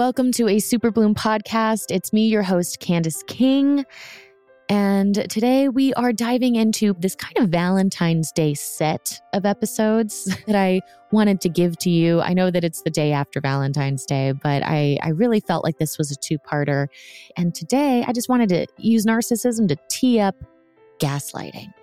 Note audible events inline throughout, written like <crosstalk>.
Welcome to a Super Bloom podcast. It's me, your host, Candice King. And today we are diving into this kind of Valentine's Day set of episodes <laughs> that I wanted to give to you. I know that it's the day after Valentine's Day, but I, I really felt like this was a two parter. And today I just wanted to use narcissism to tee up gaslighting.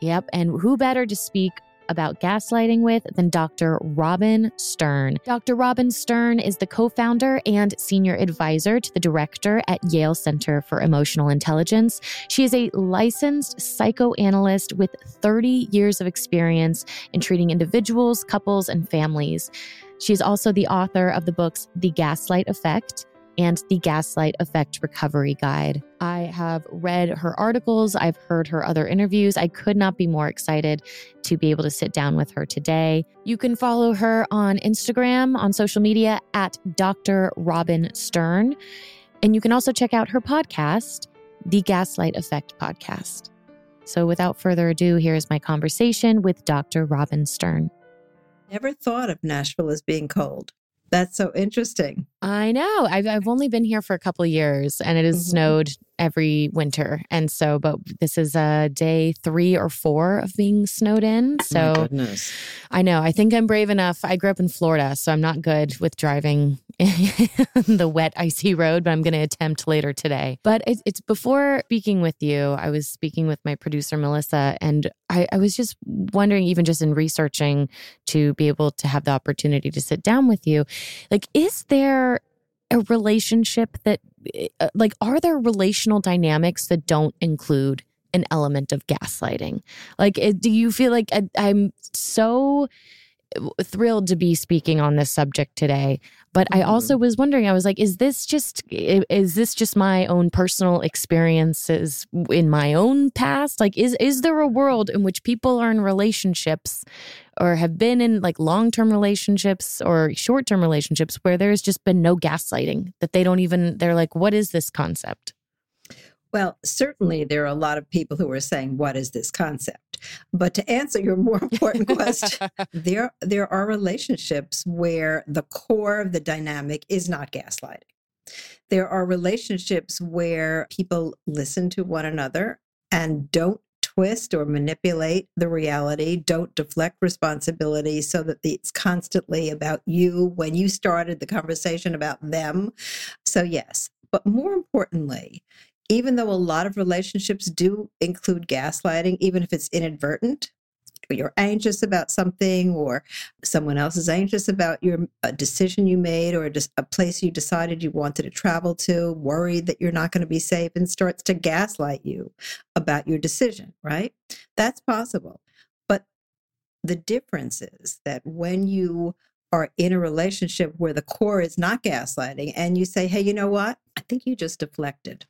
Yep. And who better to speak about gaslighting with than Dr. Robin Stern. Dr. Robin Stern is the co founder and senior advisor to the director at Yale Center for Emotional Intelligence. She is a licensed psychoanalyst with 30 years of experience in treating individuals, couples, and families. She is also the author of the books The Gaslight Effect and the Gaslight Effect Recovery Guide. I have read her articles, I've heard her other interviews. I could not be more excited to be able to sit down with her today. You can follow her on Instagram, on social media at Dr. Robin Stern. And you can also check out her podcast, the Gaslight Effect Podcast. So without further ado, here's my conversation with Dr. Robin Stern. Never thought of Nashville as being cold. That's so interesting. I know. I've I've only been here for a couple of years and it has mm-hmm. snowed every winter. And so but this is a uh, day 3 or 4 of being snowed in. So I know. I think I'm brave enough. I grew up in Florida, so I'm not good with driving <laughs> the wet icy road, but I'm going to attempt later today. But it, it's before speaking with you, I was speaking with my producer Melissa and I, I was just wondering even just in researching to be able to have the opportunity to sit down with you, like is there a relationship that, uh, like, are there relational dynamics that don't include an element of gaslighting? Like, do you feel like I, I'm so thrilled to be speaking on this subject today but i also mm-hmm. was wondering i was like is this just is this just my own personal experiences in my own past like is is there a world in which people are in relationships or have been in like long-term relationships or short-term relationships where there's just been no gaslighting that they don't even they're like what is this concept Well, certainly there are a lot of people who are saying, What is this concept? But to answer your more important question, <laughs> there, there are relationships where the core of the dynamic is not gaslighting. There are relationships where people listen to one another and don't twist or manipulate the reality, don't deflect responsibility so that it's constantly about you when you started the conversation about them. So, yes. But more importantly, even though a lot of relationships do include gaslighting, even if it's inadvertent, you're anxious about something or someone else is anxious about your a decision you made or just a place you decided you wanted to travel to worried that you're not going to be safe and starts to gaslight you about your decision right? That's possible. But the difference is that when you are in a relationship where the core is not gaslighting and you say hey you know what? I think you just deflected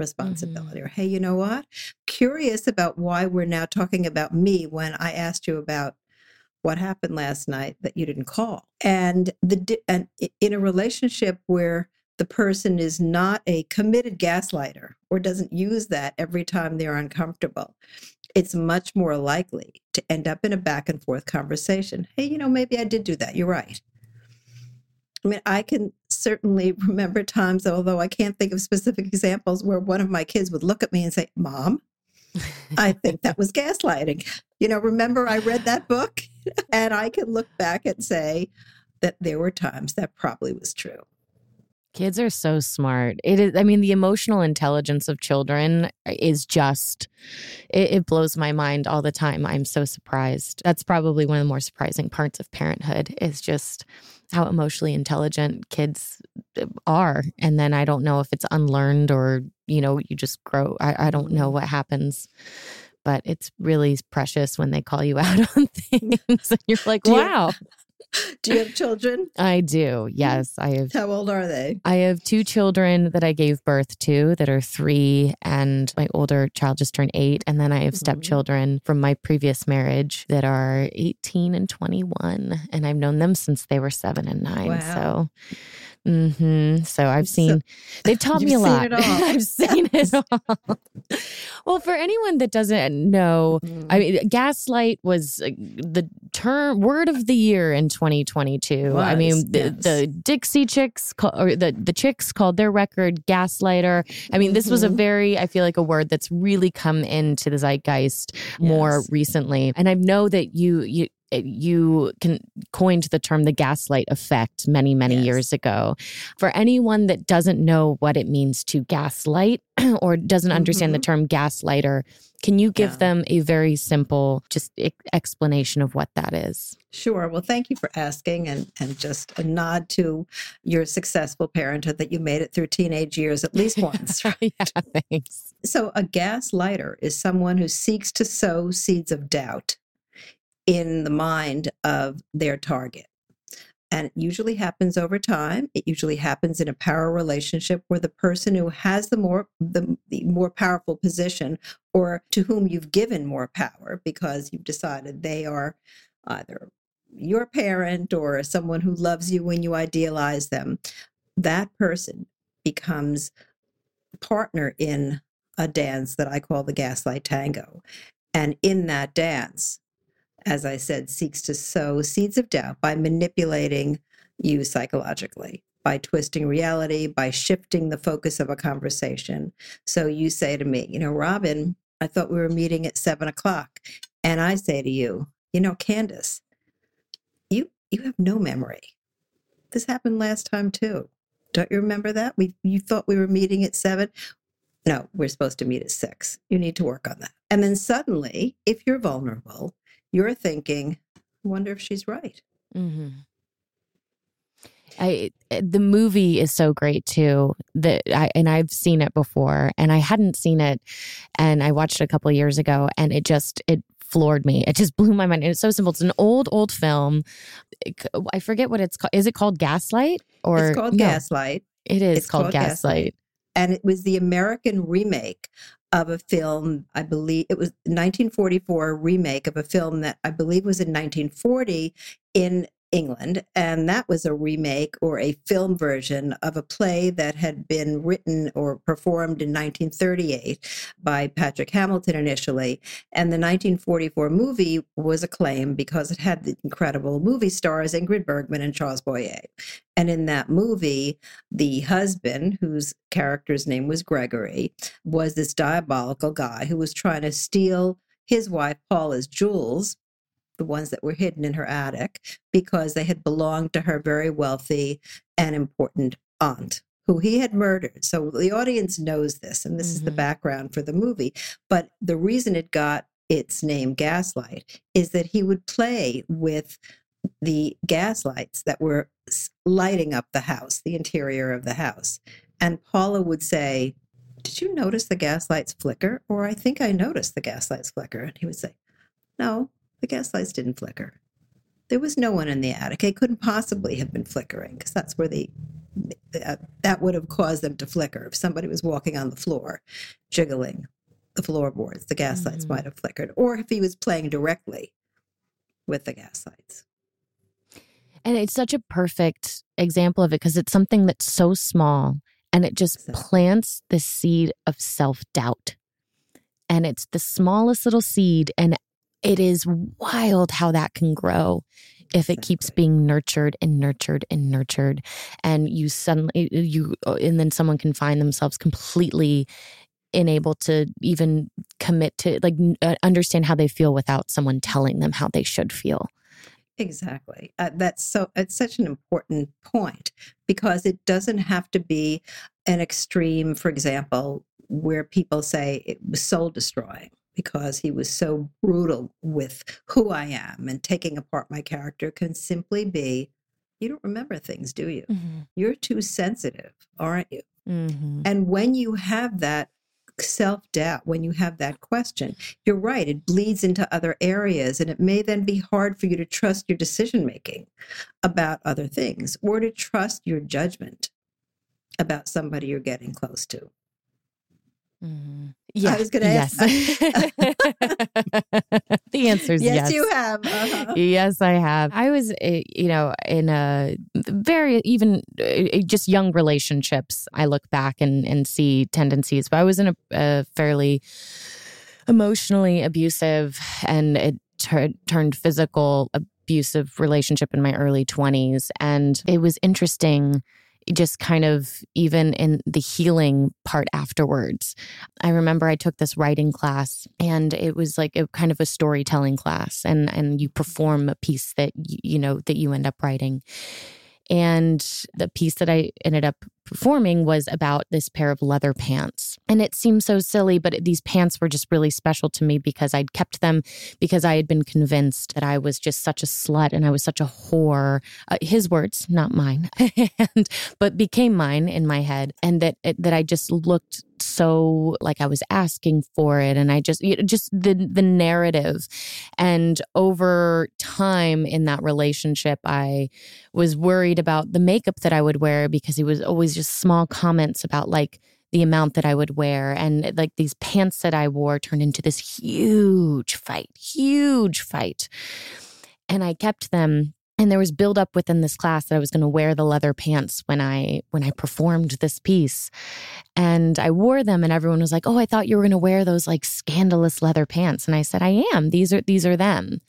responsibility mm-hmm. or hey you know what? Curious about why we're now talking about me when i asked you about what happened last night that you didn't call. And the and in a relationship where the person is not a committed gaslighter or doesn't use that every time they're uncomfortable it's much more likely to end up in a back and forth conversation. Hey you know maybe i did do that. You're right. I mean, I can certainly <laughs> remember times, although I can't think of specific examples, where one of my kids would look at me and say, Mom, I <laughs> think that was gaslighting. You know, remember I read that book? <laughs> and I can look back and say that there were times that probably was true. Kids are so smart. It is, I mean, the emotional intelligence of children is just, it, it, blows my mind all the time. I'm so surprised. That's probably one of the more surprising parts of parenthood is just how emotionally intelligent kids uh, are. And then I don't know if it's unlearned or, you know, you just grow. I, I don't know mm-hmm. what happens but it's really precious when they call you <laughs> out on things and you're like, wow. <laughs> Do you have children? I do. Yes, I have. How old are they? I have two children that I gave birth to that are three, and my older child just turned eight. And then I have mm-hmm. stepchildren from my previous marriage that are 18 and 21. And I've known them since they were seven and nine. Wow. So Mm-hmm. So I've seen, so, they've taught me a lot. <laughs> I've seen it all. well, for anyone that doesn't know, mm-hmm. I mean, gaslight was uh, the term word of the year in 2022. Was, I mean, the, yes. the, Dixie Chicks or the, the Chicks called their record Gaslighter. I mean, mm-hmm. this was a mm-hmm. very, I feel like a word that's really come into the zeitgeist yes. more recently. And I know that you, you, you can coined the term the gaslight effect many many yes. years ago for anyone that doesn't know what it means to gaslight <clears throat> or doesn't understand mm-hmm. the term gaslighter can you give yeah. them a very simple just explanation of what that is sure well thank you for asking and and just a nod to your successful parenthood that you made it through teenage years at least once <laughs> right? yeah thanks so a gaslighter is someone who seeks to sow seeds of doubt in the mind of their target. And it usually happens over time. It usually happens in a power relationship where the person who has the more the, the more powerful position or to whom you've given more power because you've decided they are either your parent or someone who loves you when you idealize them, that person becomes partner in a dance that I call the gaslight tango. And in that dance, as I said, seeks to sow seeds of doubt by manipulating you psychologically, by twisting reality, by shifting the focus of a conversation. So you say to me, you know, Robin, I thought we were meeting at seven o'clock. And I say to you, you know, Candice, you you have no memory. This happened last time too. Don't you remember that? We you thought we were meeting at seven. No, we're supposed to meet at six. You need to work on that. And then suddenly, if you're vulnerable, you're thinking, I wonder if she's right. Mm-hmm. I the movie is so great too that I and I've seen it before and I hadn't seen it and I watched it a couple years ago and it just it floored me. It just <laughs> blew my mind. And it's so simple. It's an old old film. I forget what it's called. Is it called Gaslight or It's called no, Gaslight. It is it's called, called Gaslight. Gaslight. And it was the American remake of a film, I believe it was 1944 remake of a film that I believe was in 1940 in England, and that was a remake or a film version of a play that had been written or performed in 1938 by Patrick Hamilton initially. And the 1944 movie was acclaimed because it had the incredible movie stars Ingrid Bergman and Charles Boyer. And in that movie, the husband, whose character's name was Gregory, was this diabolical guy who was trying to steal his wife Paula's jewels the ones that were hidden in her attic, because they had belonged to her very wealthy and important aunt who he had murdered. So the audience knows this, and this mm-hmm. is the mm-hmm. background for the movie. But the reason it got its name Gaslight is that he would play with the gas lights that were lighting up the house, the interior of the house. And Paula would say, Did you notice the gas lights flicker? Or I think I noticed the gas lights flicker. And he would say, No, the gas lights didn't flicker. There was no one in the attic. It couldn't possibly have been flickering because that's where they uh, that would have caused them to flicker. If somebody was walking on the floor, jiggling the floorboards, the gas mm-hmm. lights might have flickered. Or if he was playing directly with the gas lights. And it's such a perfect example of it because it's something that's so small and it just so. plants the seed of self doubt. And it's the smallest little seed. And it is wild how that can grow if it keeps being nurtured and nurtured and nurtured. And you suddenly you uh, and then someone can find themselves completely unable to even commit to like uh, understand how they feel without someone telling them how they should feel. Exactly. Uh, that's so it's such an important point because it doesn't have to be an extreme for example where people say it was soul destroying because he was so brutal with who I am and taking apart my character can simply be you don't remember things, do you? Mm-hmm. You're too sensitive, aren't you? Mm-hmm. And when you have that self doubt, when you have that question, you're right, it bleeds into other areas. And it may then be hard for you to trust your decision making about other things or to trust your judgment about somebody you're getting close to. Mm-hmm. Yeah, I was going to yes. ask. <laughs> the answer is yes. Yes, you have. Uh-huh. Yes, I have. I was, eh, you know, in a very even eh, eh, just young relationships. I look back and and see tendencies, but I was in a, a fairly emotionally abusive and it turned physical abusive relationship in my early 20s and it was interesting just kind of even in the healing part afterwards. I remember I took this writing class and it was like a kind of a storytelling class and and you perform a piece that you know that you end up writing. And the piece that I ended up performing was about this pair of leather pants. And it seemed so silly, but these pants were just really special to me because I'd kept them because I had been convinced that I was just such a slut and I was such a whore. Uh, his words, not mine, <laughs> and but became mine in my head, and that that I just looked so like I was asking for it and I just you know, just the the narrative and over time in that relationship I was worried about the makeup that I would wear because he was always just small comments about like the amount that I would wear. And like these pants that I wore turned into this huge fight, huge fight. And I kept them. And there was buildup within this class that I was going to wear the leather pants when I when I performed this piece, and I wore them, and everyone was like, "Oh, I thought you were going to wear those like scandalous leather pants," and I said, "I am. These are these are them."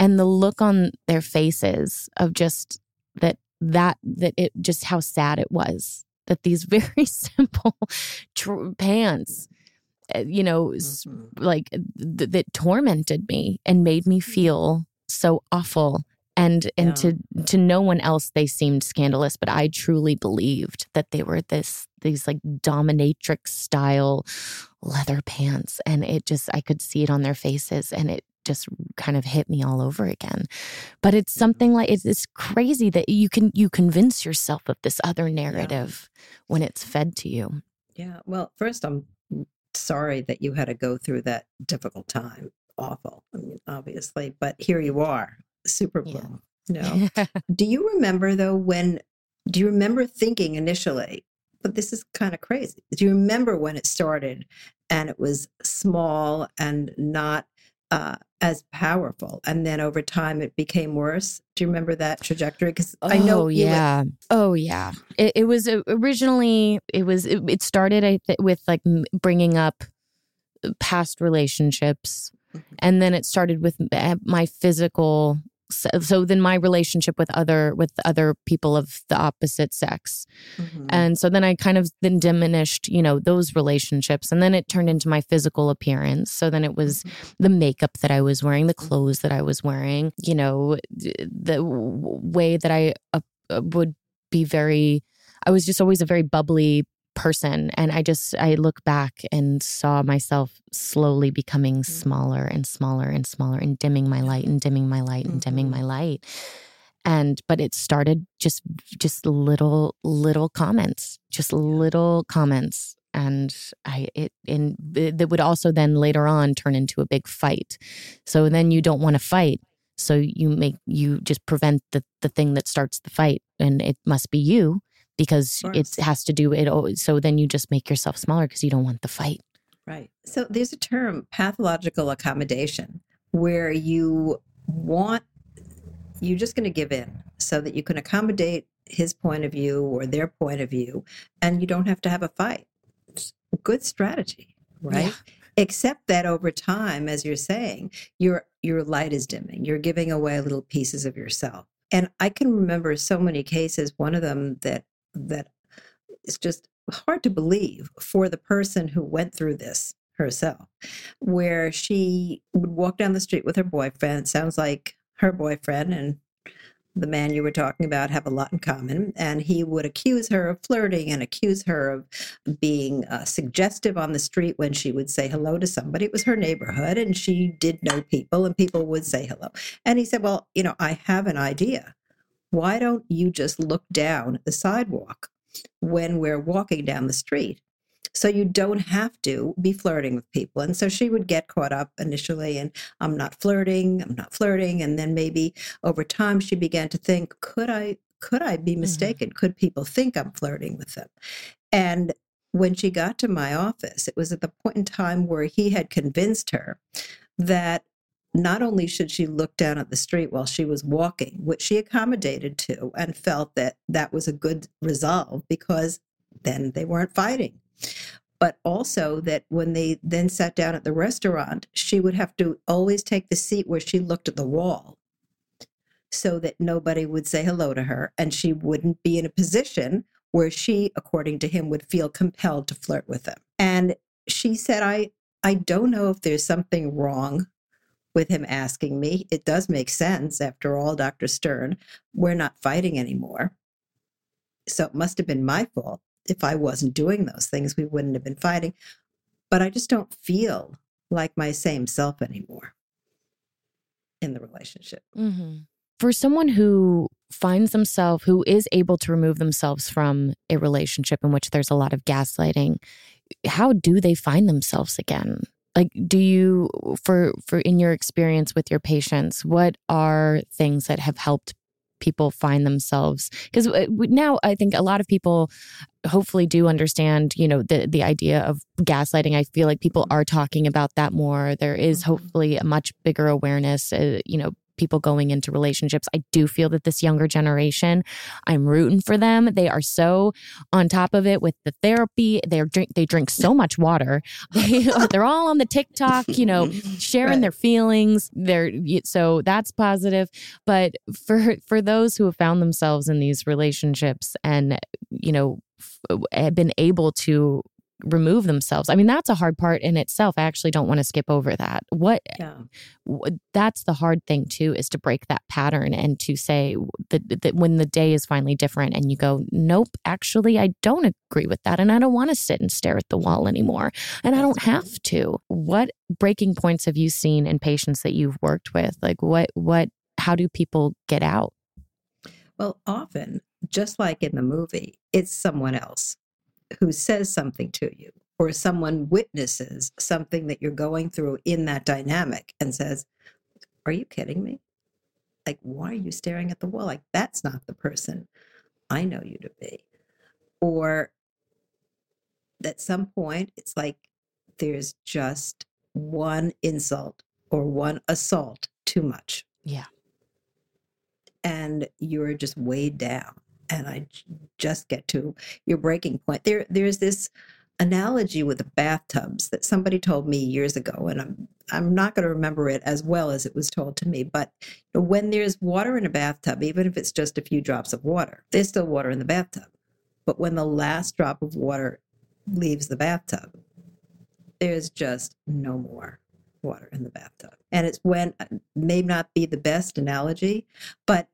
And the look on their faces of just that that that it just how sad it was that these <laughs> very simple tr- pants uh, you know mm-hmm. like th- that tormented me and made me mm-hmm. feel so awful and and yeah. to to no one else they seemed scandalous but i truly believed that they were this these like dominatrix style leather pants and it just i could see it on their faces and it just kind of hit me all over again. But it's mm-hmm. something like it's, it's crazy that you can you convince yourself of this other narrative yeah. when it's fed to you. Yeah. Well, first I'm sorry that you had to go through that difficult time. Awful. I mean, obviously, but here you are, super bloom. Yeah. No. <laughs> do you remember though when do you remember thinking initially, but this is kind of crazy. Do you remember when it started and it was small and not uh, as powerful. And then over time, it became worse. Do you remember that trajectory? Because I know, oh yeah, oh yeah. It, it was originally it was it, it started th- with like bringing up uh, past relationships, Mhm. and then it started with uh, my physical. So, so then my relationship with other with other people of the opposite sex Mhm. and so then I kind of then diminished, you know, those relationships. And then it turned into my physical appearance. So then it was the makeup that I was wearing, the clothes that I was wearing, you know, the w- way that I uh, would be very, I was just always a very bubbly person. And I just, I look back and saw myself slowly becoming mm-hmm. smaller and smaller and smaller and dimming my light mm-hmm. and dimming my light and dimming my mm-hmm. light. And but it started just just little little comments just little comments. And i it and that would also then later on turn into a big fight. So then you don't want to fight. So you make you just prevent the the thing that starts the fight and it must be you because it has to do it so then you just make yourself smaller because you don't want the fight Right. So there's a term, pathological accommodation, where you want, you're just going to give in so that you can accommodate his point of view or their point of view, and you don't have to have a fight. It's a good strategy, right? Yeah. Except that over time, as you're saying, your your light is dimming. You're giving away little pieces of yourself. And I can remember so many cases. One of them that that is just hard to believe for the person who went through this herself, where she would walk down the street with her boyfriend. Sounds like her boyfriend and the man you were talking about have a lot in common. And he would accuse her of flirting and accuse her of being uh, suggestive on the street when she would say hello to somebody. It was her neighborhood and she did know people and people would say hello. And he said, Well, you know, I have an idea. Why don't you just look down at the sidewalk when we're walking down the street? So you don't have to be flirting with people. And so she would get caught up initially and I'm not flirting, I'm not flirting. And then maybe over time she began to think, could I could I be mm-hmm. mistaken? Could people think I'm flirting with them? And when she got to my office, it was at the point in time where he had convinced her that not only should she look down at the street while she was walking, which she accommodated to and felt that that was a good resolve because then they weren't fighting. But also that when they then sat down at the restaurant, she would have to always take the seat where she looked at the wall so that nobody would say hello to her and she wouldn't be in a position where she, according to him, would feel compelled to flirt with them. And she said, I, I don't know if there's something wrong with him asking me. It does make sense. After all, Dr. Stern, we're not fighting anymore. So it must have been my fault. If I wasn't doing those things, we wouldn't have been fighting. But I just don't feel like my same self anymore in the relationship. Mm-hmm. for someone who finds themselves who is able to remove themselves from a relationship in which there's a lot of gaslighting how do they find themselves again like do you for for in your experience with your patients what are things that have helped people find themselves? Because now i think a lot of people hopefully do understand you know the the idea of gaslighting. I feel like people are talking about that more. There is Mhm. hopefully a much bigger awareness uh, you know people going into relationships. I do feel that this younger generation i'm rooting for them. They are so on top of it with the therapy. They're drink they drink so much water. <laughs> They, they're all on the tiktok you know sharing Right. their feelings. They're so that's positive. But for for those who have found themselves in these relationships and you know f- uh, have been able to remove themselves. I mean that's a hard part in itself. I actually don't want to skip over that. What Yeah. w- that's the hard thing too is to break that pattern and to say that, that when the day is finally different and you go nope actually i don't agree with that and i don't want to sit and stare at the wall anymore and i don't have to. What breaking points have you seen in patients that you've worked with? Like what what how do people get out? Well, often, just like in the movie, it's someone else who says something to you, or someone witnesses something that you're going through in that dynamic and says, Are you kidding me? Like, why are you staring at the wall? Like, that's not the person I know you to be. Or at some point, it's like there's just one insult or one assault too much. Yeah. And you're just weighed down. And I just get to your breaking point. There, there's this analogy with the bathtubs that somebody told me years ago, and I'm I'm not going to remember it as well as it was told to me. But when there's water in a bathtub, even if it's just a few drops of water, there's still water in the bathtub. But when the last drop of water leaves the bathtub, there's just no more water in the bathtub. And it's when uh, may not be the best analogy, but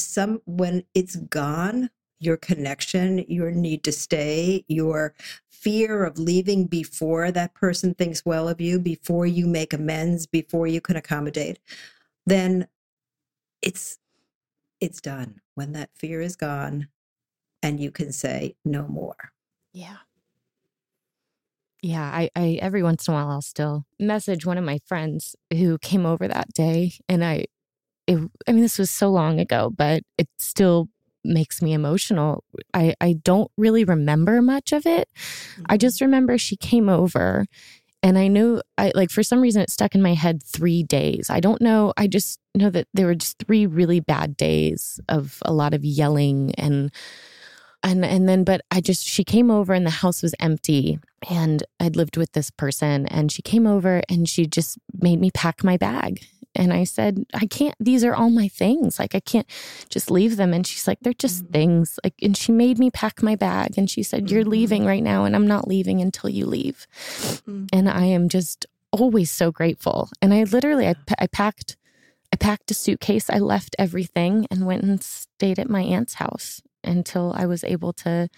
some when it's gone, your connection, your need to stay, your fear of leaving before that person thinks well of you, before you make amends, before you can accommodate, then it's it's done. When that fear is gone and you can say no more. Yeah. Yeah, I, I every once in a while I'll still message one of my friends who came over that day and I it, I mean this was so long ago, but it still makes me emotional. I, I don't really remember much of it. Mm-hmm. I just remember she came over and I knew I like for some reason it stuck in my head 3 days. I don't know, I just know that there were just 3 really bad days of a lot of yelling and and and then but I just she came over and the house was empty and I'd lived with this person and she came over and she just made me pack my bag and I said, I can't, these are all my things. Like, I can't just leave them. And she's like, they're just mm-hmm. things. Like, and she made me pack my bag and she said, You're mm-hmm. leaving right now. And I'm not leaving until you leave. Mm-hmm. And I am just always so grateful. And I literally, I, I packed, I packed a suitcase. I left everything and went and stayed at my aunt's house until I was able to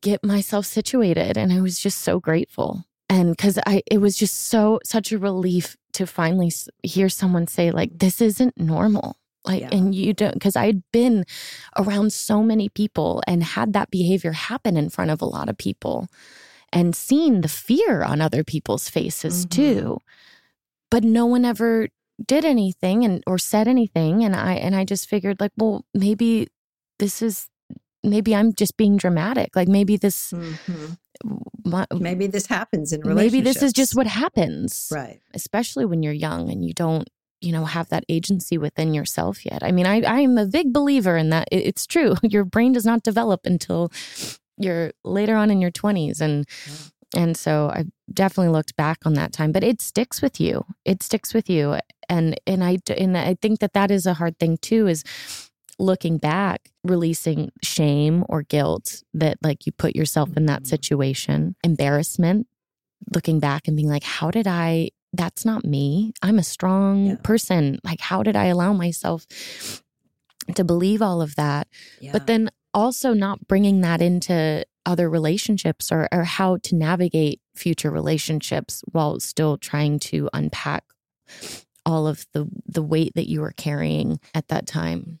get myself situated. And I was just so grateful and because i it was just so such a relief to finally hear someone say like this isn't normal like yeah. and you don't because i'd been around so many people and had that behavior happen in front of a lot of people and seen the fear on other people's faces mm-hmm. too but no one ever did anything and or said anything and i and i just figured like well maybe this is maybe i'm just being dramatic like maybe this mm-hmm my, maybe this happens in relationships. Maybe this is just what happens. Right. Especially when you're young and you don't, you know, have that agency within yourself yet. I mean, I, I'm a big believer in that. It's true. <laughs> Your brain does not develop until you're later on in your 20s. And, yeah. and so I definitely looked back on that time, but it sticks with you. It sticks with you. And, and I, and I think that that is a hard thing too, is looking back, releasing shame or guilt that like you put yourself in that mm-hmm. situation, embarrassment, looking back and being like, how did I? That's not me. I'm a strong yeah. person. Like, how did I allow myself to believe all of that? Yeah. But then also not bringing that into other relationships or, or how to navigate future relationships while still trying to unpack all of the the weight that you were carrying at that time.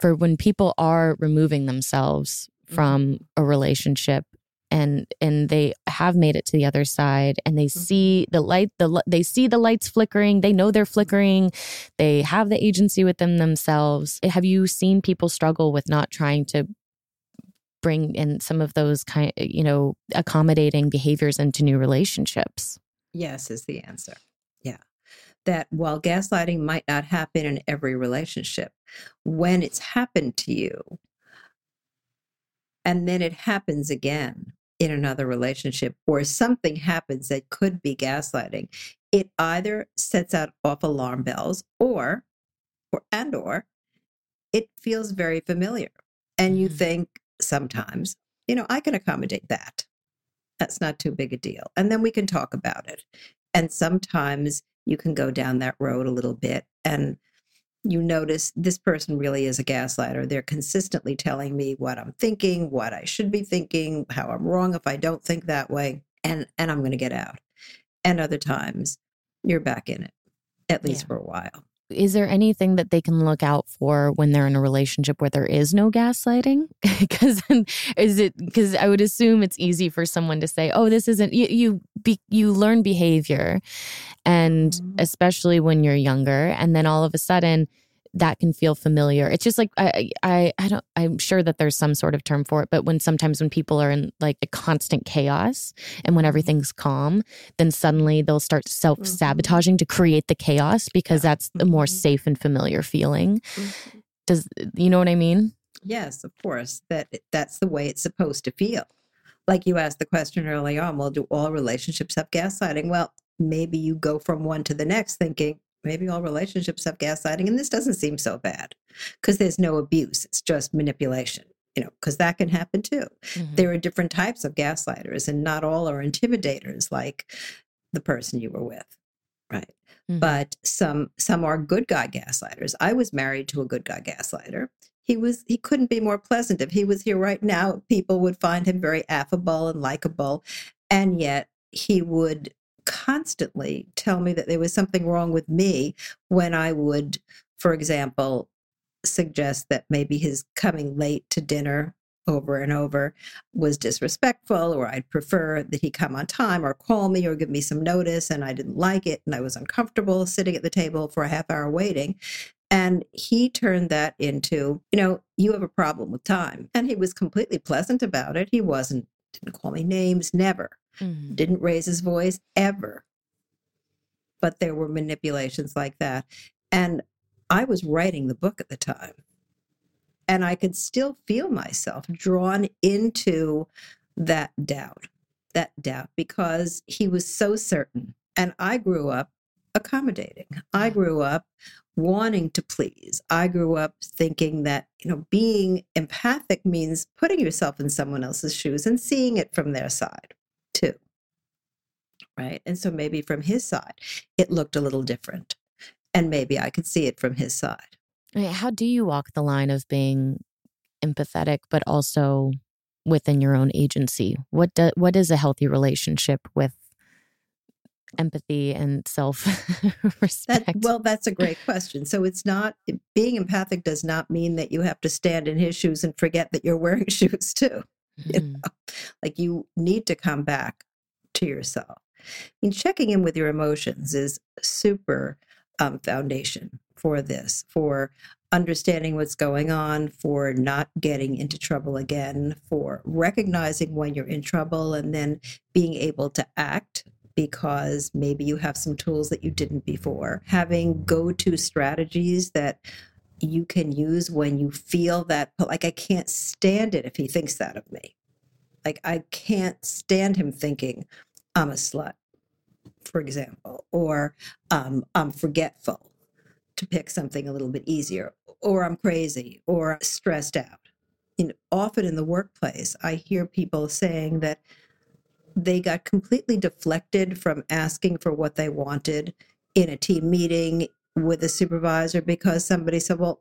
For when people are removing themselves mm-hmm. from a relationship and and they have made it to the other side and they mm-hmm. see the light the they see the lights flickering they know they're mm-hmm. flickering they have the agency within themselves. Have you seen people struggle with not trying to bring in some of those kind you know accommodating behaviors into new relationships? Yes, is the answer. Yeah. That while gaslighting might not happen in every relationship, when it's happened to you and then it happens again in another relationship or something happens that could be gaslighting, it either sets out off alarm bells or or and or it feels very familiar. And you Mhm. think sometimes, you know, I can accommodate that. That's not too big a deal. And then we can talk about it. And sometimes you can go down that road a little bit and you notice this person really is a gaslighter. They're consistently telling me what I'm thinking, what I should be thinking, how I'm wrong if I don't think that way, and and I'm going to get out. And other times you're back in it, at least Yeah. for a while. Is there anything that they can look out for when they're in a relationship where there is no gaslighting <laughs> because is it because i would assume it's easy for someone to say oh this isn't you you, be, you learn behavior and Mhm. especially when you're younger and then all of a sudden that can feel familiar it's just like i i i don't i'm sure that there's some sort of term for it but when sometimes when people are in like a constant chaos and when everything's calm then suddenly they'll start self-sabotaging to create the chaos because that's the more Mhm. safe and familiar feeling Mhm. does you know what i mean Yes, of course. That that's the way it's supposed to feel. Like you asked the question early on, well, do all relationships have gaslighting? Well, maybe you go from one to the next thinking maybe all relationships have gaslighting, and this doesn't seem so bad because there's no abuse. It's just manipulation. You know, because that can happen too. There are different types of gaslighters, and not all are intimidators like the person you were with, right? Mhm. But some some are good guy gaslighters. I was married to a good guy gaslighter. He was he couldn't be more pleasant. If he was here right now, people would find him very affable and likable, and yet he would constantly tell me that there was something wrong with me when I would, for example, suggest that maybe his coming late to dinner over and over was disrespectful, or I'd prefer that he come on time or call me or give me some notice, and I didn't like it, and I was uncomfortable sitting at the table for a half hour waiting. And he turned that into, you know, you have a problem with time. And he was completely pleasant about it. He wasn't, didn't call me names, never Mhm. didn't raise his voice ever. But there were manipulations like that. And I was writing the book at the time. And I could still feel myself drawn into that doubt, that doubt, because he was so certain. And I grew up accommodating. I grew up wanting to please. I grew up thinking that, you know, being empathic means putting yourself in someone else's shoes and seeing it from their side too. Right. And so maybe from his side, it looked a little different. And maybe I could see it from his side. How do you walk the line of being empathetic but also within your own agency what do, what is a healthy relationship with empathy and self <laughs> That, respect well, that's a great question. So it's not being empathic does not mean that you have to stand in his shoes and forget that you're wearing <laughs> shoes too. You Mhm. know? Like you need to come back to yourself. I mean, checking in with your emotions is super um, foundation for this, for understanding what's going on, for not getting into trouble again, for recognizing when you're in trouble and then being able to act because maybe you have some tools that you didn't before, having go to strategies that you can use when you feel that, like, I can't stand it if he thinks that of me. Like, I can't stand him thinking I'm a slut, for example, or um, I'm forgetful to pick something a little bit easier, or I'm crazy or stressed out. Know, often in the workplace, I hear people saying that they got completely deflected from asking for what they wanted in a team meeting with a supervisor because somebody said, Well,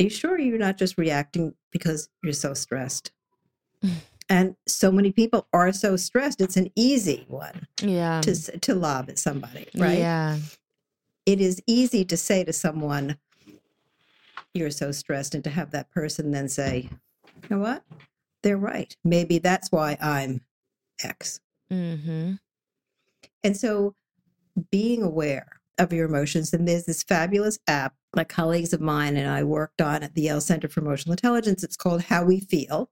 are you sure you're not just reacting because you're so stressed? <sighs> and so many people are so stressed. It's an easy one Yeah. to to lob at somebody, right? Yeah. It is easy to say to someone, "You're so stressed," and to have that person then say, "You know what? They're right. Maybe that's why I'm X." Mm-hmm. And so being aware of your emotions, and there's this fabulous app my colleagues of mine and I worked on at the Yale Center for Emotional Intelligence. It's called How We Feel.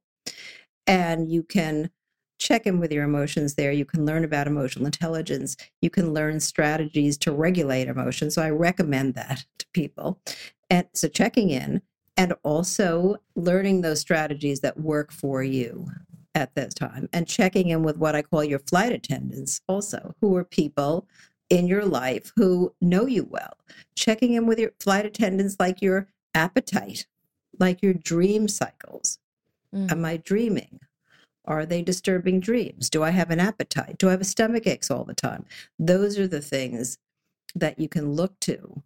And you can check in with your emotions there. You can learn about emotional intelligence. You can learn strategies to regulate emotions. So I recommend that <laughs> to people. And so checking in and also learning those strategies that work for you at that time and checking in with what I call your flight attendants also, who are people in your life who know you well. Checking in with your flight attendants like your appetite, like your dream cycles. Mm. Am I dreaming? Are they disturbing dreams? Do I have an appetite? Do I have a stomach aches all the time? Those are the things that you can look to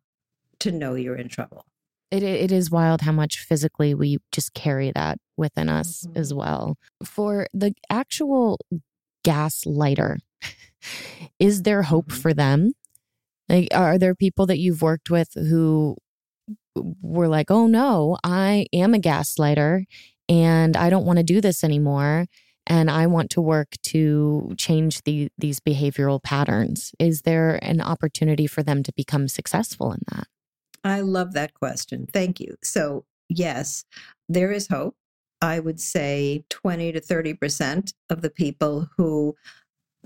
to know you're in trouble. It it is wild how much physically we just carry that within us Mhm. as well. For the actual gaslighter, is there hope Mhm. for them? Like, are there people that you've worked with who were like, "Oh no, I am a gaslighter, and I don't want to do this anymore." And I want to work to change the, these behavioral patterns. Is there an opportunity for them to become successful in that? I love that question. Thank you. So, yes, there is hope. I would say 20 to 30% of the people who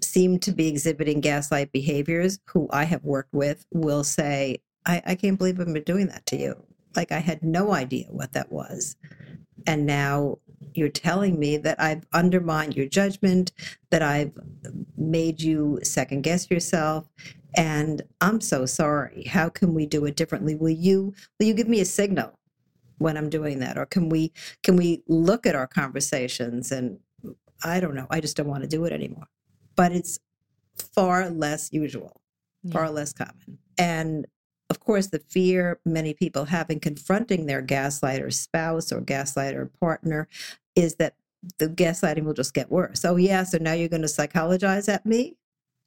seem to be exhibiting gaslight behaviors, who I have worked with, will say, I, I can't believe I've been doing that to you. Like, I had no idea what that was. And now you're telling me that I've undermined your judgment, that I've made you second guess yourself, and I'm so sorry. How can we do it differently? Will you will you give me a signal when I'm doing that, or can we can we look at our conversations and I don't know. I just don't want to do it anymore. But it's far less usual, far less common, and of course, the fear many people have in confronting their gaslighter spouse or gaslighter partner is that the gaslighting will just get worse. Oh, yeah, so now you're going to psychologize at me?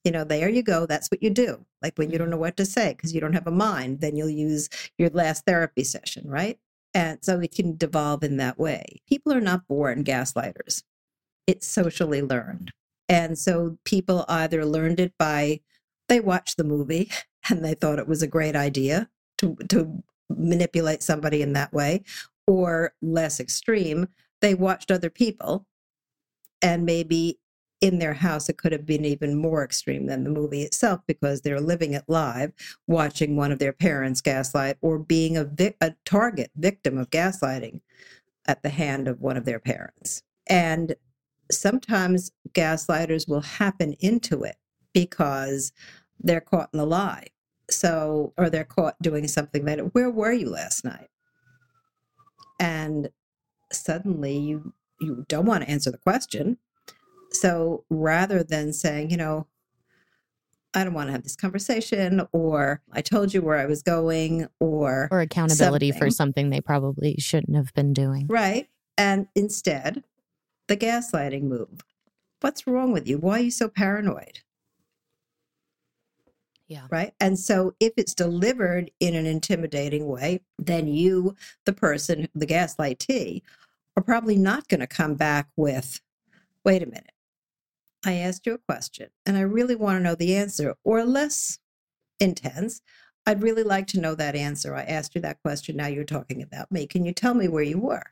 You know, there you go. That's what you do. Like when you don't mm-hmm. know what to say because you don't have a mind, then you'll use your last therapy session, right? And so it can devolve in that way. People are not born gaslighters, it's socially learned. And so people either learned it by they watched the movie <laughs> and they thought it was a great idea to, to manipulate somebody in that way, or less extreme, they watched other people. And maybe in their house it could have been even more extreme than the movie itself because they're living it live watching one of their parents gaslight or being a, vic- a target victim of gaslighting at the hand of one of their parents. And sometimes gaslighters will happen into it because they're caught in the lie so or they're caught doing something that where were you last night and suddenly you you don't want to answer the question so rather than saying you know i don't want to have this conversation or i told you where i was going or Or accountability for something. something they probably shouldn't have been doing. right and instead the gaslighting move what's wrong with you why are you so paranoid Yeah. right? And so if it's delivered in an intimidating way, then you, the person, the gaslightee, are probably not going to come back with, wait a minute, I asked you a question and I really want to know the answer, or less intense, I'd really like to know that answer. I asked you that question. Now you're talking about me. Can you tell me where you were?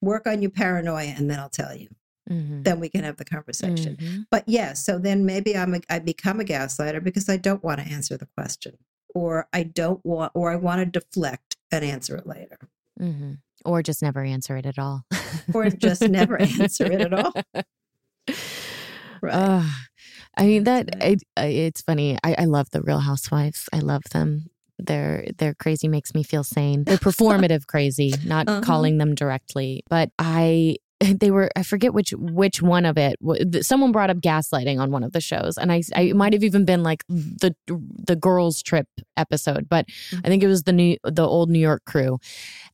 Work on your paranoia, and then I'll tell you. Mhm. Then we can have the conversation. Mhm. But yes, so then maybe I'm a, I become a gaslighter because I don't want to answer the question, or I don't want, or I want to deflect and answer it later, Mhm. Or just never answer it at all. or just never <laughs> answer it at all. Right. Ugh. I mean that it, I- it's funny. I, I love the Real Housewives. I love them. They're they're crazy makes me feel sane. They're performative <laughs> crazy, not Uh-huh. calling them directly. But I <laughs> they were I forget which which one of it. Someone brought up gaslighting on one of the shows, and I I might have even been like the the girls trip episode, but I think it was the new the old New York crew,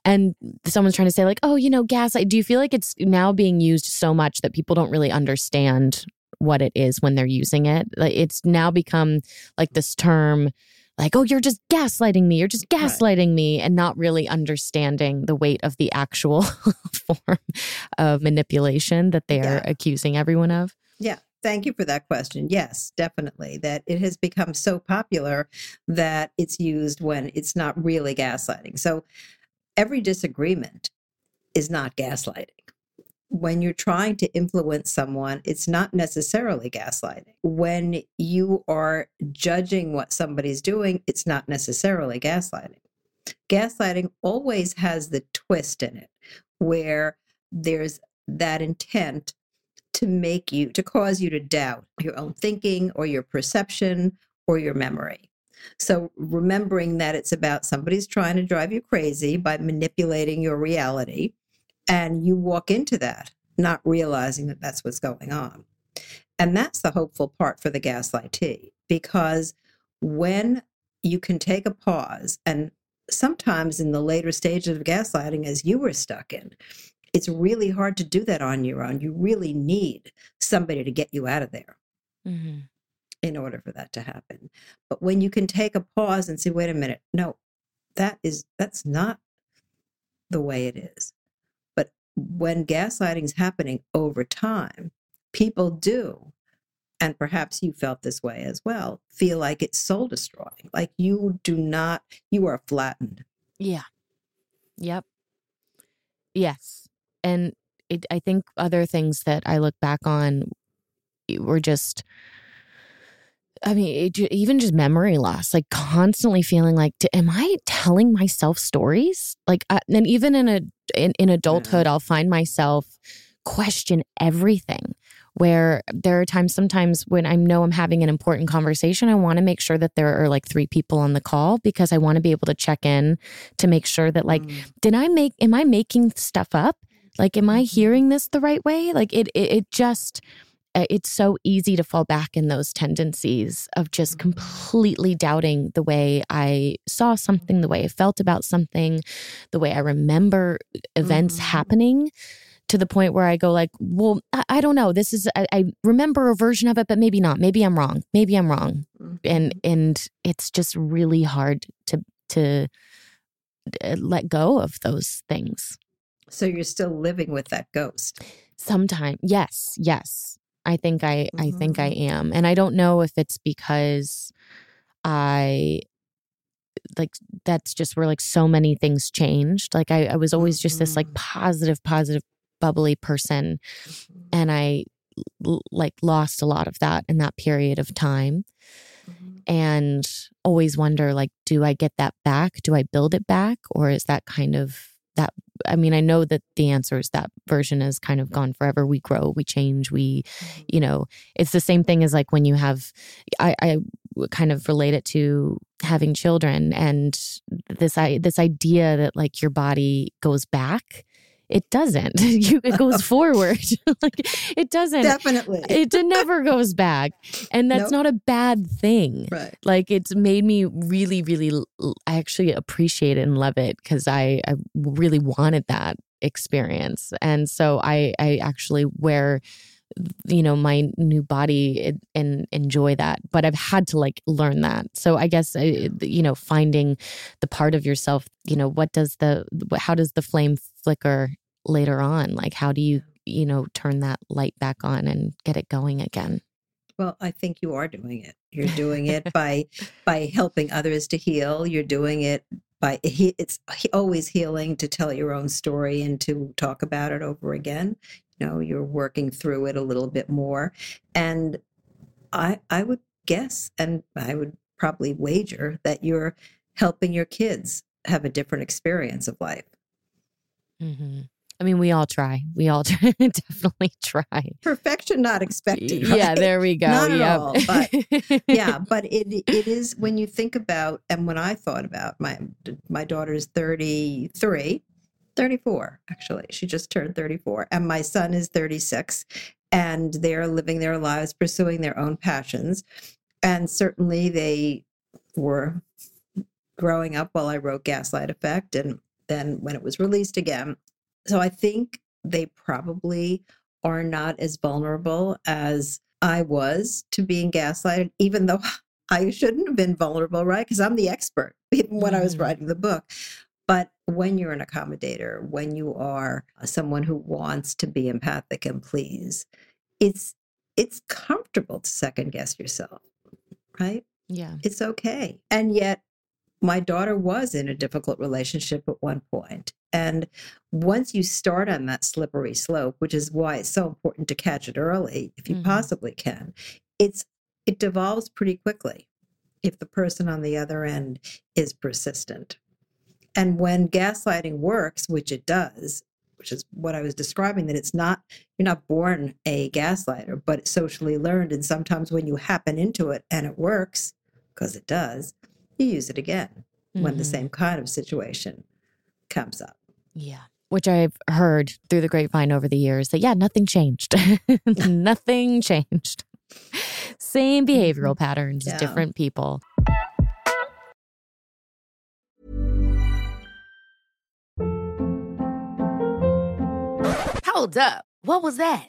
and someone's trying to say like, oh, you know, gaslight. Do you feel like it's now being used so much that people don't really understand what it is when they're using it? Like it's now become like this term. Like, oh, you're just gaslighting me. You're just Right. gaslighting me, and not really understanding the weight of the actual <laughs> form of manipulation that they are Yeah. accusing everyone of. Yeah, thank you for that question. Yes, definitely. That it has become so popular that it's used when it's not really gaslighting. So every disagreement is not gaslighting. When you're trying to influence someone, it's not necessarily gaslighting. When you are judging what somebody's doing, it's not necessarily gaslighting. Gaslighting always has the twist in it where there's that intent to make you to cause you to doubt your own thinking or your perception or your memory so remembering that it's about somebody's trying to drive you crazy by manipulating your reality and you walk into that not realizing that that's what's going on and that's the hopeful part for the gaslightee because when you can take a pause and sometimes in the later stages of gaslighting as you were stuck in it's really hard to do that on your own. You really need somebody to get you out of there Mm-hmm. in order for that to happen. But when you can take a pause and say, wait a minute, no, that is that's not the way it is. When gaslighting is happening over time, people do, and perhaps you felt this way as well, feel like it's soul destroying. Like you do not, you are flattened. Yeah. Yep. Yes. And it, I think other things that I look back on were just, I mean, it, even just memory loss, like constantly feeling like, am I telling myself stories? Like, I, and even in a in, in adulthood, I'll find myself question everything. Where there are times, sometimes when I know I'm having an important conversation, I want to make sure that there are like three people on the call because I want to be able to check in to make sure that like Mm. did I make am I making stuff up? Like am I hearing this the right way? Like it it, it just it's so easy to fall back in those tendencies of just completely doubting the way I saw something, the way I felt about something, the way I remember events Mhm. happening to the point where I go like, well, I, I don't know. This is I, I remember a version of it, but maybe not. Maybe I'm wrong. Maybe I'm wrong. And and it's just really hard to to uh, let go of those things. So you're still living with that ghost. Sometime, yes, yes. I think I I think I Mm-hmm. am. And I don't know if it's because I like that's just where like so many things changed. Like I, I was always just this like Mhm. positive, positive, bubbly person. And I l- like lost a lot of that in that period of time. And always wonder like, do I get that back? Do I build it back? Or is that kind of that I mean, I know that the answer is that version is kind of gone forever. We grow, we change, we, mm-hmm. you know, it's the same thing as like when you have, I, I kind of relate it to having children and this, I, this idea that like your body goes back. It doesn't. <laughs> You, it goes <laughs> forward. <laughs> like it doesn't. Definitely. It never goes back, and that's Nope. not a bad thing right. like it's made me really really I actually appreciate it and love it because I, I really wanted that experience and so i i actually wear you know my new body and, and enjoy that but i've had to like learn that so i guess uh, I, you know finding the part of yourself you know what does the how does the flame flicker later on like how do you you know turn that light back on and get it going again Well, I think you are doing it. You're doing it <laughs> by by helping others to heal. You're doing it by he, it's always healing to tell your own story and to talk about it over again. You know, you're working through it a little bit more. And I I would guess and I would probably wager that you're helping your kids have a different experience of life. Mm-hmm. I mean, we all try. We all <laughs> definitely try. Perfection not expected. Right? Yeah, there we go. Not at all. But <laughs> yeah, but it it is when you think about and when I thought about my my daughter's 33, 34 actually. She just turned 34 and my son is 36 and they're living their lives pursuing their own passions. And certainly they were growing up while I wrote Gaslight Effect and then when it was released again so I think they probably are not as vulnerable as I was to being gaslighted, even though <laughs> I shouldn't have been vulnerable, right? Because I'm the expert, when. I was mm. writing the book. But when you're an accommodator, when you are someone who wants to be empathic and please, it's it's comfortable to second guess yourself, right? Yeah. It's okay. And yet my daughter was in a difficult relationship at one point. And once you start on that slippery slope, which is why it's so important to catch it early, if you mm-hmm. possibly can, it's it devolves pretty quickly if the person on the other end is persistent. And when gaslighting works, which it does, which is what I was describing, that it's not, you're not born a gaslighter, but it's socially learned. And sometimes when you happen into it and it works, because it does, you use it again mm-hmm. when the mm-hmm. same kind of situation comes up. Yeah. Which I've heard through the grapevine over the years that, yeah, nothing changed. <laughs> nothing changed. Same behavioral mm-hmm. patterns, yeah. different people. Hold up. What was that?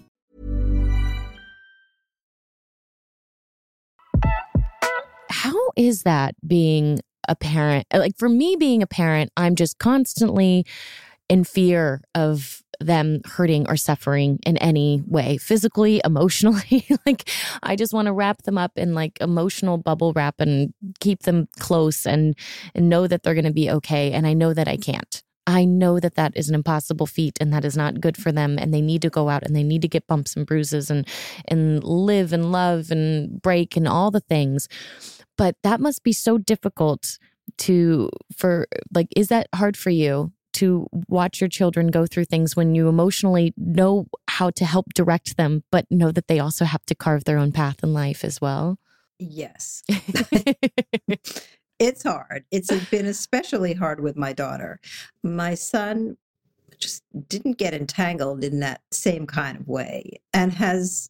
How is that being a parent? Uh, like for me, being a parent, I'm just constantly in fear of them hurting or suffering in any way, physically, <laughs> emotionally. like I just want to wrap them up in like emotional bubble wrap and keep them close and, and know that they're going to be okay. And I know that I can't. I know that that is an impossible feat and that is not good for them and they need to go out and they need to get bumps and bruises and and live and love and break and all the things. But that must be so difficult to for like is that hard for you to watch your children go through things when you emotionally know how to help direct them but know that they also have to carve their own path in life as well? Yes. <laughs> It's hard. It's been especially hard with my daughter. My son just didn't get entangled in that same kind of way and has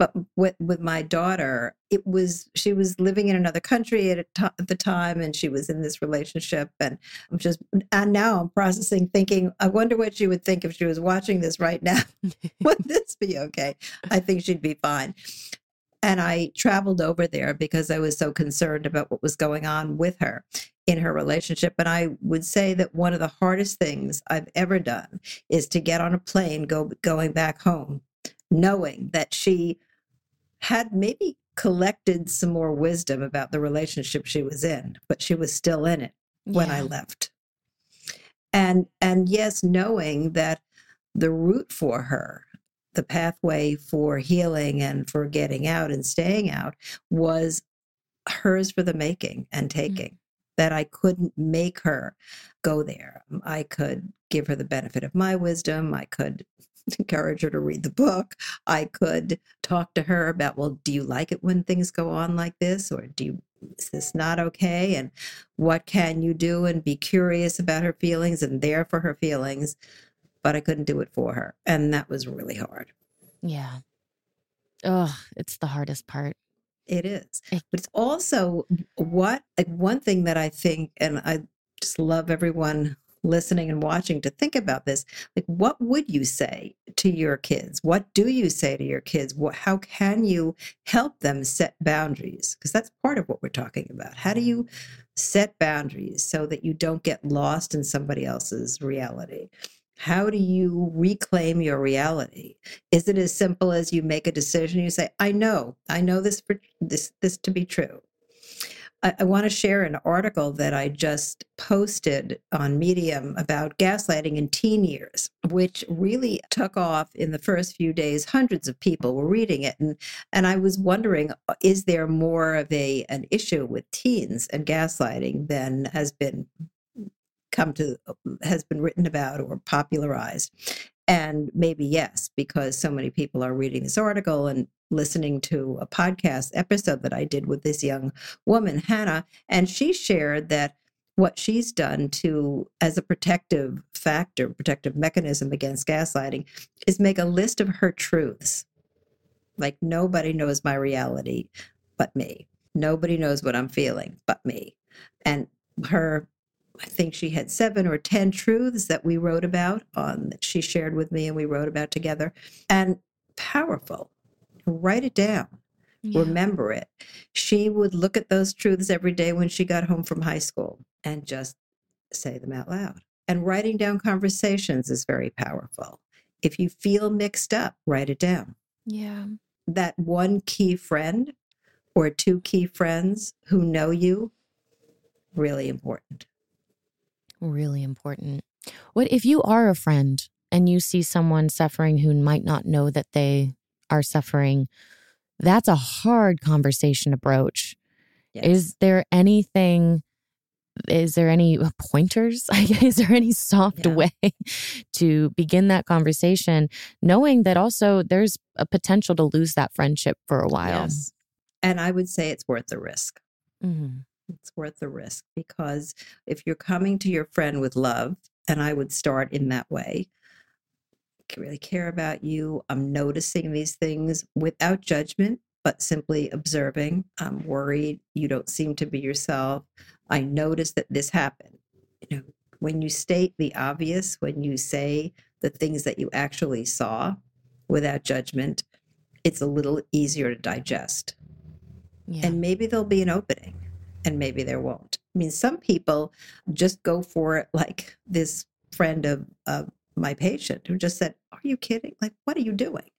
but with with my daughter it was she was living in another country at, t- at the time and she was in this relationship and i'm just and now i'm processing thinking i wonder what she would think if she was watching this right now <laughs> would <laughs> this be okay i think she'd be fine and I traveled over there because I was so concerned about what was going on with her in her relationship. And I would say that one of the hardest things I've ever done is to get on a plane go going back home, knowing that she had maybe collected some more wisdom about the relationship she was in, but she was still in it when yeah. I left. And and yes, knowing that the route for her the pathway for healing and for getting out and staying out was hers for the making and Mm. taking. That I couldn't make her go there. I could give her the benefit of my wisdom. I could encourage her to read the book. I could talk to her about, well, do you like it when things go on like this? Or do you, is this not okay? And what can you do? And be curious about her feelings and there for her feelings. But I couldn't do it for her. And that was really hard. Yeah. Oh, it's the hardest part. It is. But it's also what like one thing that I think, and I just love everyone listening and watching to think about this. Like, what would you say to your kids? What do you say to your kids? What, how can you help them set boundaries? Because that's part of what we're talking about. How do you mm. set boundaries so that you don't get lost in somebody else's reality? How do you reclaim your reality? Is it as simple as you make a decision? You say, "I know, I know this for this this to be true." I, I want to share an article that I just posted on Medium about gaslighting in teen years, which really took off in the first few days. Hundreds of people were reading it, and and I was wondering, uh, is there more of a an issue with teens and gaslighting than has been come to has been written about or popularized and maybe yes because so many people are reading this article and listening to a podcast episode that I did with this young woman Hannah and she shared that what she's done to as a protective factor protective mechanism against gaslighting is make a list of her truths. Like nobody knows my reality but me. Nobody knows what i'm feeling but me. And her I think she had seven or 10 truths that we wrote about on that she shared with me and we wrote about together and powerful. Write it down. Yeah. Remember it. She would look at those truths every day when she got home from high school and just say them out loud. And writing down conversations is very powerful. If you feel mixed up, write it down. Yeah. That one key friend or two key friends who know you, really important. Really important. What if you are a friend and you see someone suffering who might not know that they are suffering? That's a hard conversation to broach. Yes. Is there anything? Is there any pointers? <laughs> is there any soft Yeah. way to begin that conversation, knowing that also there's a potential to lose that friendship for a while? Yes. And I would say it's worth the risk. Mhm. It's worth the risk because if you're coming to your friend with love, and I would start in that way, I really care about you. I'm noticing these things without judgment, but simply observing. I'm worried. You don't seem to be yourself. I notice that this happened. You know, when you state the obvious, when you say the things that you actually saw without judgment, it's a little easier to digest Yeah. and maybe there'll be an opening and maybe there won't. I mean some people just go for it like this friend of, of my patient who just said are you kidding? Like what are you doing?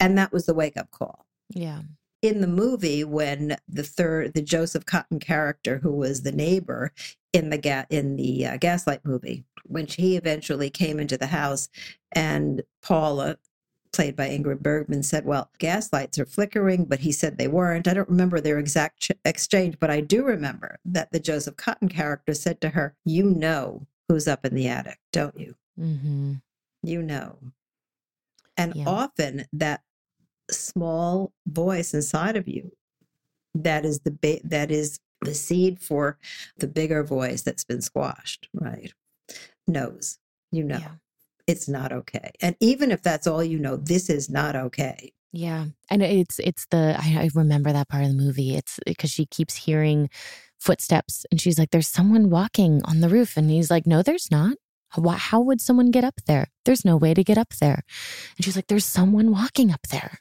And that was the wake up call. Yeah. in the movie when the third the joseph cotten character who was the neighbor in the ga- in the uh, gaslight movie when she eventually came into the house and paula played by ingrid bergman said well gaslights are flickering but he said they weren't i don't remember their exact ch- exchange but i do remember that the joseph cotten character said to her you know who's up in the attic don't you hmm you know. And Yeah. often that small voice inside of you that is the ba- that is the seed for the bigger voice that's been squashed, right? Knows. You know. Yeah. It's not okay. And even if that's all you know, this is not okay. Yeah. And it's it's the I, I remember that part of the movie. It's eh, because she keeps hearing footsteps and she's like, There's someone walking on the roof. And he's like, No, there's not. How would someone get up there? There's no way to get up there. And she's like, There's someone walking up there.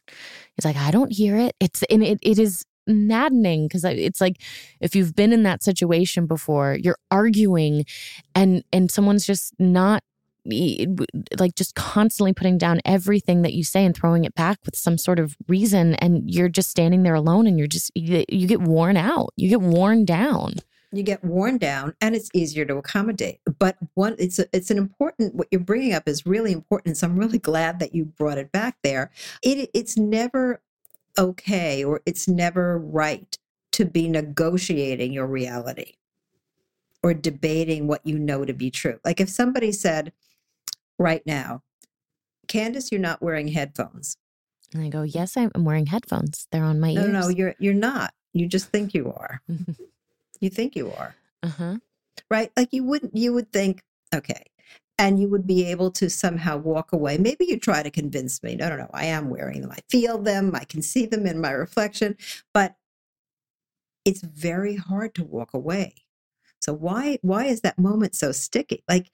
He's like, I don't hear it. It's and it, it is maddening because it's like if you've been in that situation before, you're arguing and and someone's just not like just constantly putting down everything that you say and throwing it back with some sort of reason and you're just standing there alone and you're just you, get worn out you get worn down You get worn down and it's easier to accommodate. But one it's a, it's an important what you're bringing up is really important. So I'm really glad that you brought it back there. It it's never okay or it's never right to be negotiating your reality or debating what you know to be true. Like if somebody said right now, Candice, you're not wearing headphones. And I go, yes, I'm wearing headphones. They're on my no, ears. No, no, you're you're not. You just think you are. you think you are. Uh-huh. Right? Like you wouldn't you would think, okay. And you would be able to somehow walk away. Maybe you try to convince me, no, no, no, I am wearing them. I feel them. I can see them in my reflection. But it's very hard to walk away. So why why is that moment so sticky? Like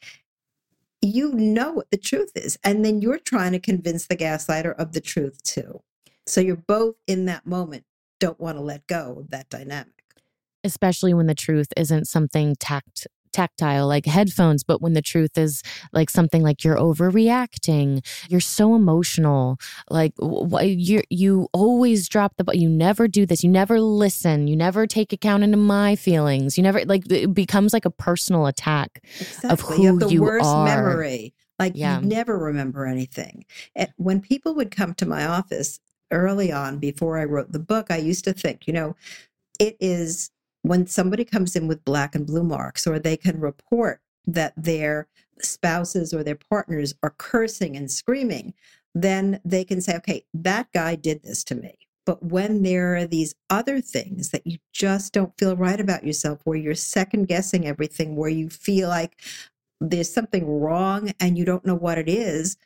you know what the truth is. And then you're trying to convince the gaslighter of the truth too. So you're both in that moment, don't want to let go of that dynamic. Especially when the truth isn't something tact tactile like headphones but when the truth is like something like you're overreacting you're so emotional like you you always drop the you never do this you never listen you never take account into my feelings you never like it becomes like a personal attack exactly. of who you have the you worst are. memory like yeah. you never remember anything eh, when people would come to my office early on before I wrote the book I used to think you know it is when somebody comes in with black and blue marks, or they can report that their spouses or their partners are cursing and screaming, then they can say, okay, that guy did this to me. But when there are these other things that you just don't feel right about yourself, where you're second guessing everything, where you feel like there's something wrong and you don't know what it is,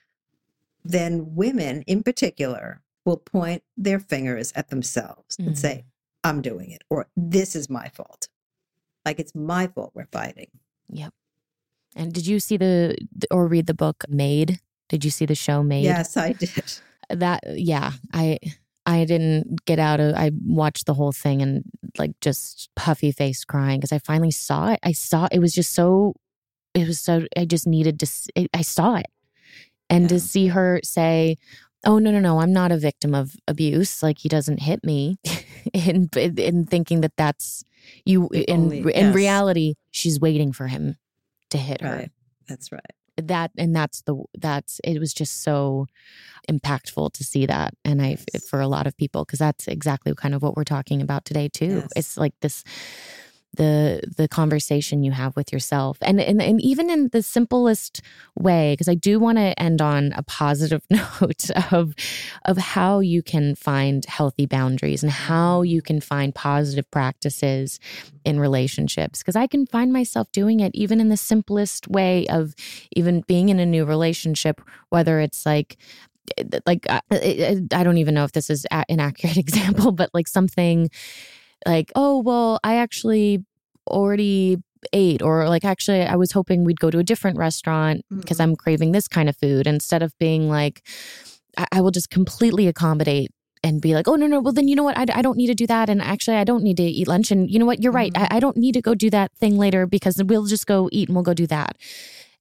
then women in particular will point their fingers at themselves mm-hmm. and say, mm. I'm doing it, or this is my fault. Like it's my fault we're fighting. Yep. And did you see the or read the book Maid? Did you see the show Maid? Yes, I did. <laughs> That yeah, I I didn't get out of I watched the whole thing and like just puffy face crying because I finally saw it. I saw it was just so it was so I just needed to I saw it. And yeah. to see her say, oh no no no i'm not a victim of abuse like he doesn't hit me <laughs> <laughs> in in thinking that that's you in Only, in yes. reality she's waiting for him to hit right. her that's right that and that's the that's it was just so impactful to see that and i yes. for a lot of people because that's exactly kind of what we're talking about today too yes. it's like this the the conversation you have with yourself. And and, and even in the simplest way because i do want to end on a positive <laughs> note of of how you can find healthy boundaries and how you can find positive practices in relationships. Because i can find myself doing it even in the simplest way of even being in a new relationship whether it's like eh, like I, I don't even know if this is an accurate <laughs> example but like something like, oh, well, I actually already ate, or like, actually, I was hoping we'd go to a different restaurant because mm-hmm. I'm craving this kind of food instead of being like, I, I will just completely accommodate and be like, oh, no, no, well, then you know what? I, I don't need to do that. And actually, I don't need to eat lunch. And you know what? You're right. Mm-hmm. I, I don't need to go do that thing later because we'll just go eat and we'll go do that.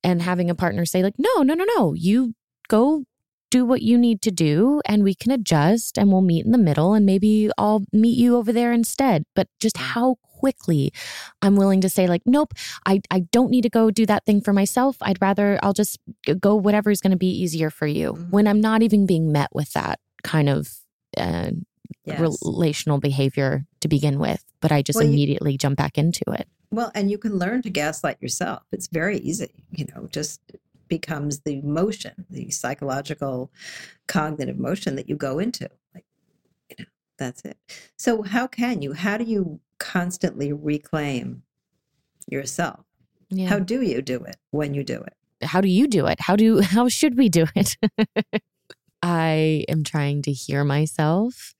And having a partner say, like, no, no, no, no, you go do what you need to do and we can adjust and we'll meet in the middle and maybe I'll meet you over there instead. But just mm. how quickly I'm willing to say, like, nope, I, I don't need to go do that thing for myself. I'd rather I'll just go whatever is going to be easier for you mm-hmm. when I'm not even being met with that kind of uh, yes. relational behavior to begin with. But I just well, immediately you- jump back into it. Well, and you can learn to gaslight yourself. It's very easy, you know, just becomes the motion, the psychological cognitive motion that you go into. Like, you know, that's it. So how can you, how do you constantly reclaim yourself? Yeah. How do you do it when you do it? How do you do it? How do <laughs> how should we do it? <laughs> I am trying to hear myself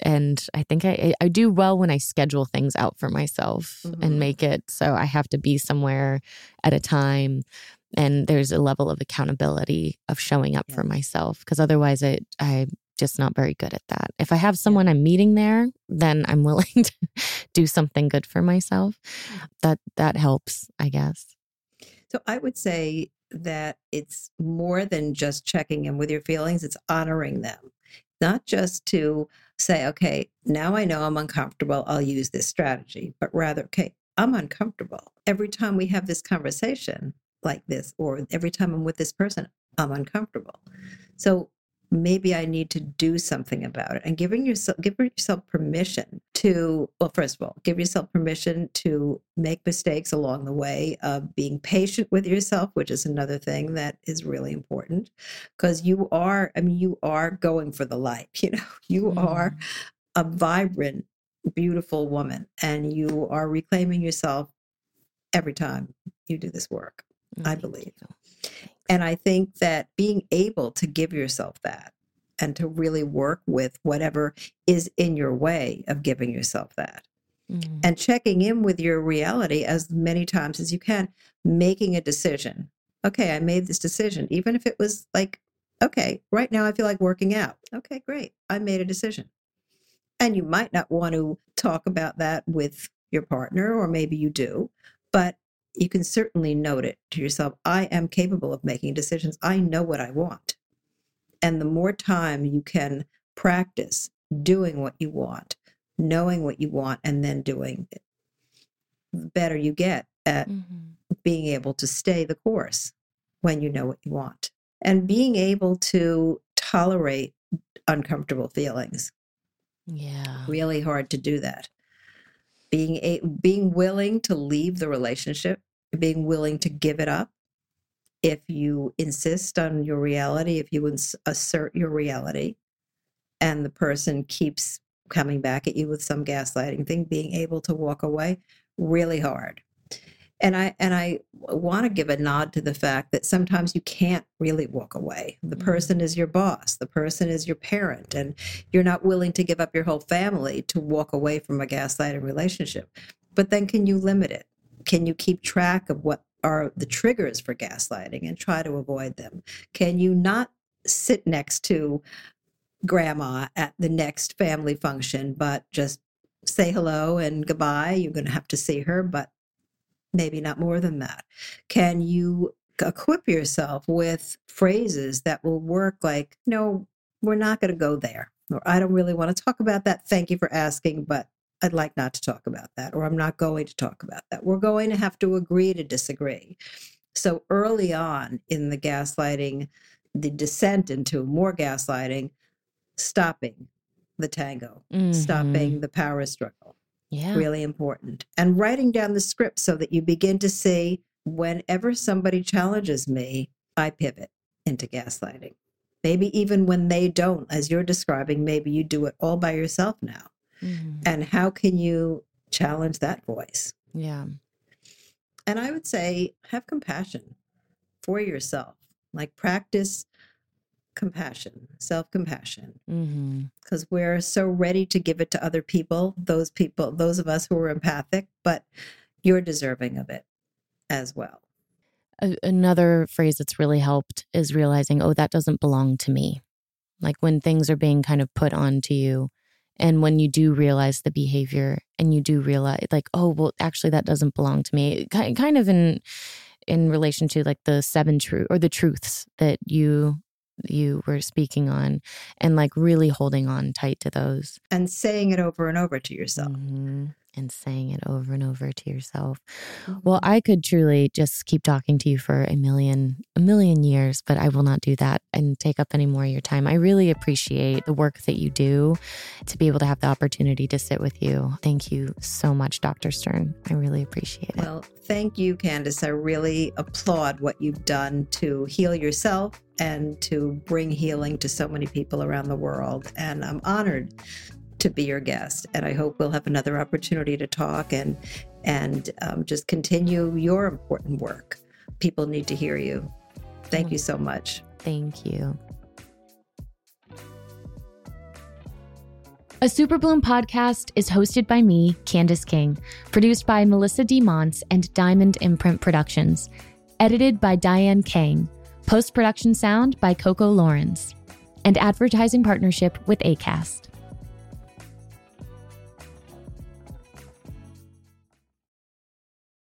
and I think I I do well when I schedule things out for myself mm-hmm. and make it so I have to be somewhere at a time and there's a level of accountability of showing up yeah. for myself because otherwise it i'm just not very good at that. If i have someone yeah. i'm meeting there then i'm willing <laughs> to do something good for myself. That that helps i guess. So i would say that it's more than just checking in with your feelings it's honoring them. Not just to say okay now i know i'm uncomfortable i'll use this strategy but rather okay i'm uncomfortable. Every time we have this conversation like this, or every time I'm with this person, I'm uncomfortable. So maybe I need to do something about it. And giving yourself giving yourself permission to well, first of all, give yourself permission to make mistakes along the way, uh, being patient with yourself, which is another thing that is really important. Because you are, I mean, you are going for the light, <laughs> you know, you mm. are a vibrant, beautiful woman, and you are reclaiming yourself every time you do this work, I believe. And I think that being able to give yourself that and to really work with whatever is in your way of giving yourself that mm-hmm. and checking in with your reality as many times as you can, making a decision. Okay, I made this decision, even if it was like, okay, right now I feel like working out. Okay, great. I made a decision. And you might not want to talk about that with your partner, or maybe you do, but you can certainly note it to yourself I am capable of making decisions. I know what I want. And the more time you can practice doing what you want, knowing what you want, and then doing it, the better you get at mm-hmm. being able to stay the course when you know what you want. And being able to tolerate uncomfortable feelings. Yeah. Really hard to do that being a, being willing to leave the relationship being willing to give it up if you insist on your reality, if you assert your reality, and the person keeps coming back at you with some gaslighting thing, being able to walk away, really hard. And I and I want to give a nod to the fact that sometimes you can't really walk away. The mm-hmm. person is your boss, the person is your parent, and you're not willing to give up your whole family to walk away from a gaslighting relationship. But then can you limit it? Can you keep track of what are the triggers for gaslighting and try to avoid them? Can you not sit next to grandma at the next family function, but just say hello and goodbye? You're going to have to see her, but maybe not more than that. Can you equip yourself with phrases that will work like, no, we're not going to go there, or I don't really want to talk about that. Thank you for asking, but I'd like not to talk about that, or I'm not going to talk about that. We're going to have to agree to disagree. So early on in the gaslighting, the descent into more gaslighting, stopping the tango, mm-hmm. stopping the power struggle. Yeah. Really important. And writing down the script so that you begin to see whenever somebody challenges me, I pivot into gaslighting. Maybe even when they don't, as you're describing, maybe you do it all by yourself now. Mm-hmm. And how can you challenge that voice? Yeah. And I would say have compassion for yourself. Like practice compassion, self compassion. Because mm-hmm. we're so ready to give it to other people, those people, those of us who are empathic, but you're deserving of it as well. Another phrase that's really helped is realizing, oh, that doesn't belong to me. Like when things are being kind of put onto you, and when you do realize the behavior and you do realize like oh well actually that doesn't belong to me kind of in in relation to like the seven truth or the truths that you you were speaking on and like really holding on tight to those. And saying it over and over to yourself. Mm-hmm and saying it over and over to yourself. Mm-hmm. Well, I could truly just keep talking to you for a million a million years, but I will not do that and take up any more of your time. I really appreciate the work that you do to be able to have the opportunity to sit with you. Thank you so much, Dr. Stern. I really appreciate it. Well, thank you, Candice. I really applaud what you've done to heal yourself and to bring healing to so many people around the world. And I'm honored to be your guest. And I hope we'll have another opportunity to talk and and um, just continue your important work. People need to hear you. Thank you so much. Thank you. A Super Bloom podcast is hosted by me, Candice King, produced by Melissa D. Monts and Diamond Imprint Productions, edited by Diane Kang, post production sound by Coco Lawrence, and advertising partnership with ACAST.